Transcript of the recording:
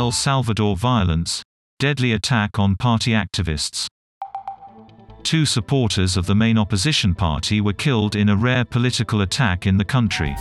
El Salvador violence, deadly attack on party activists. Two supporters of the main opposition party were killed in a rare political attack in the country.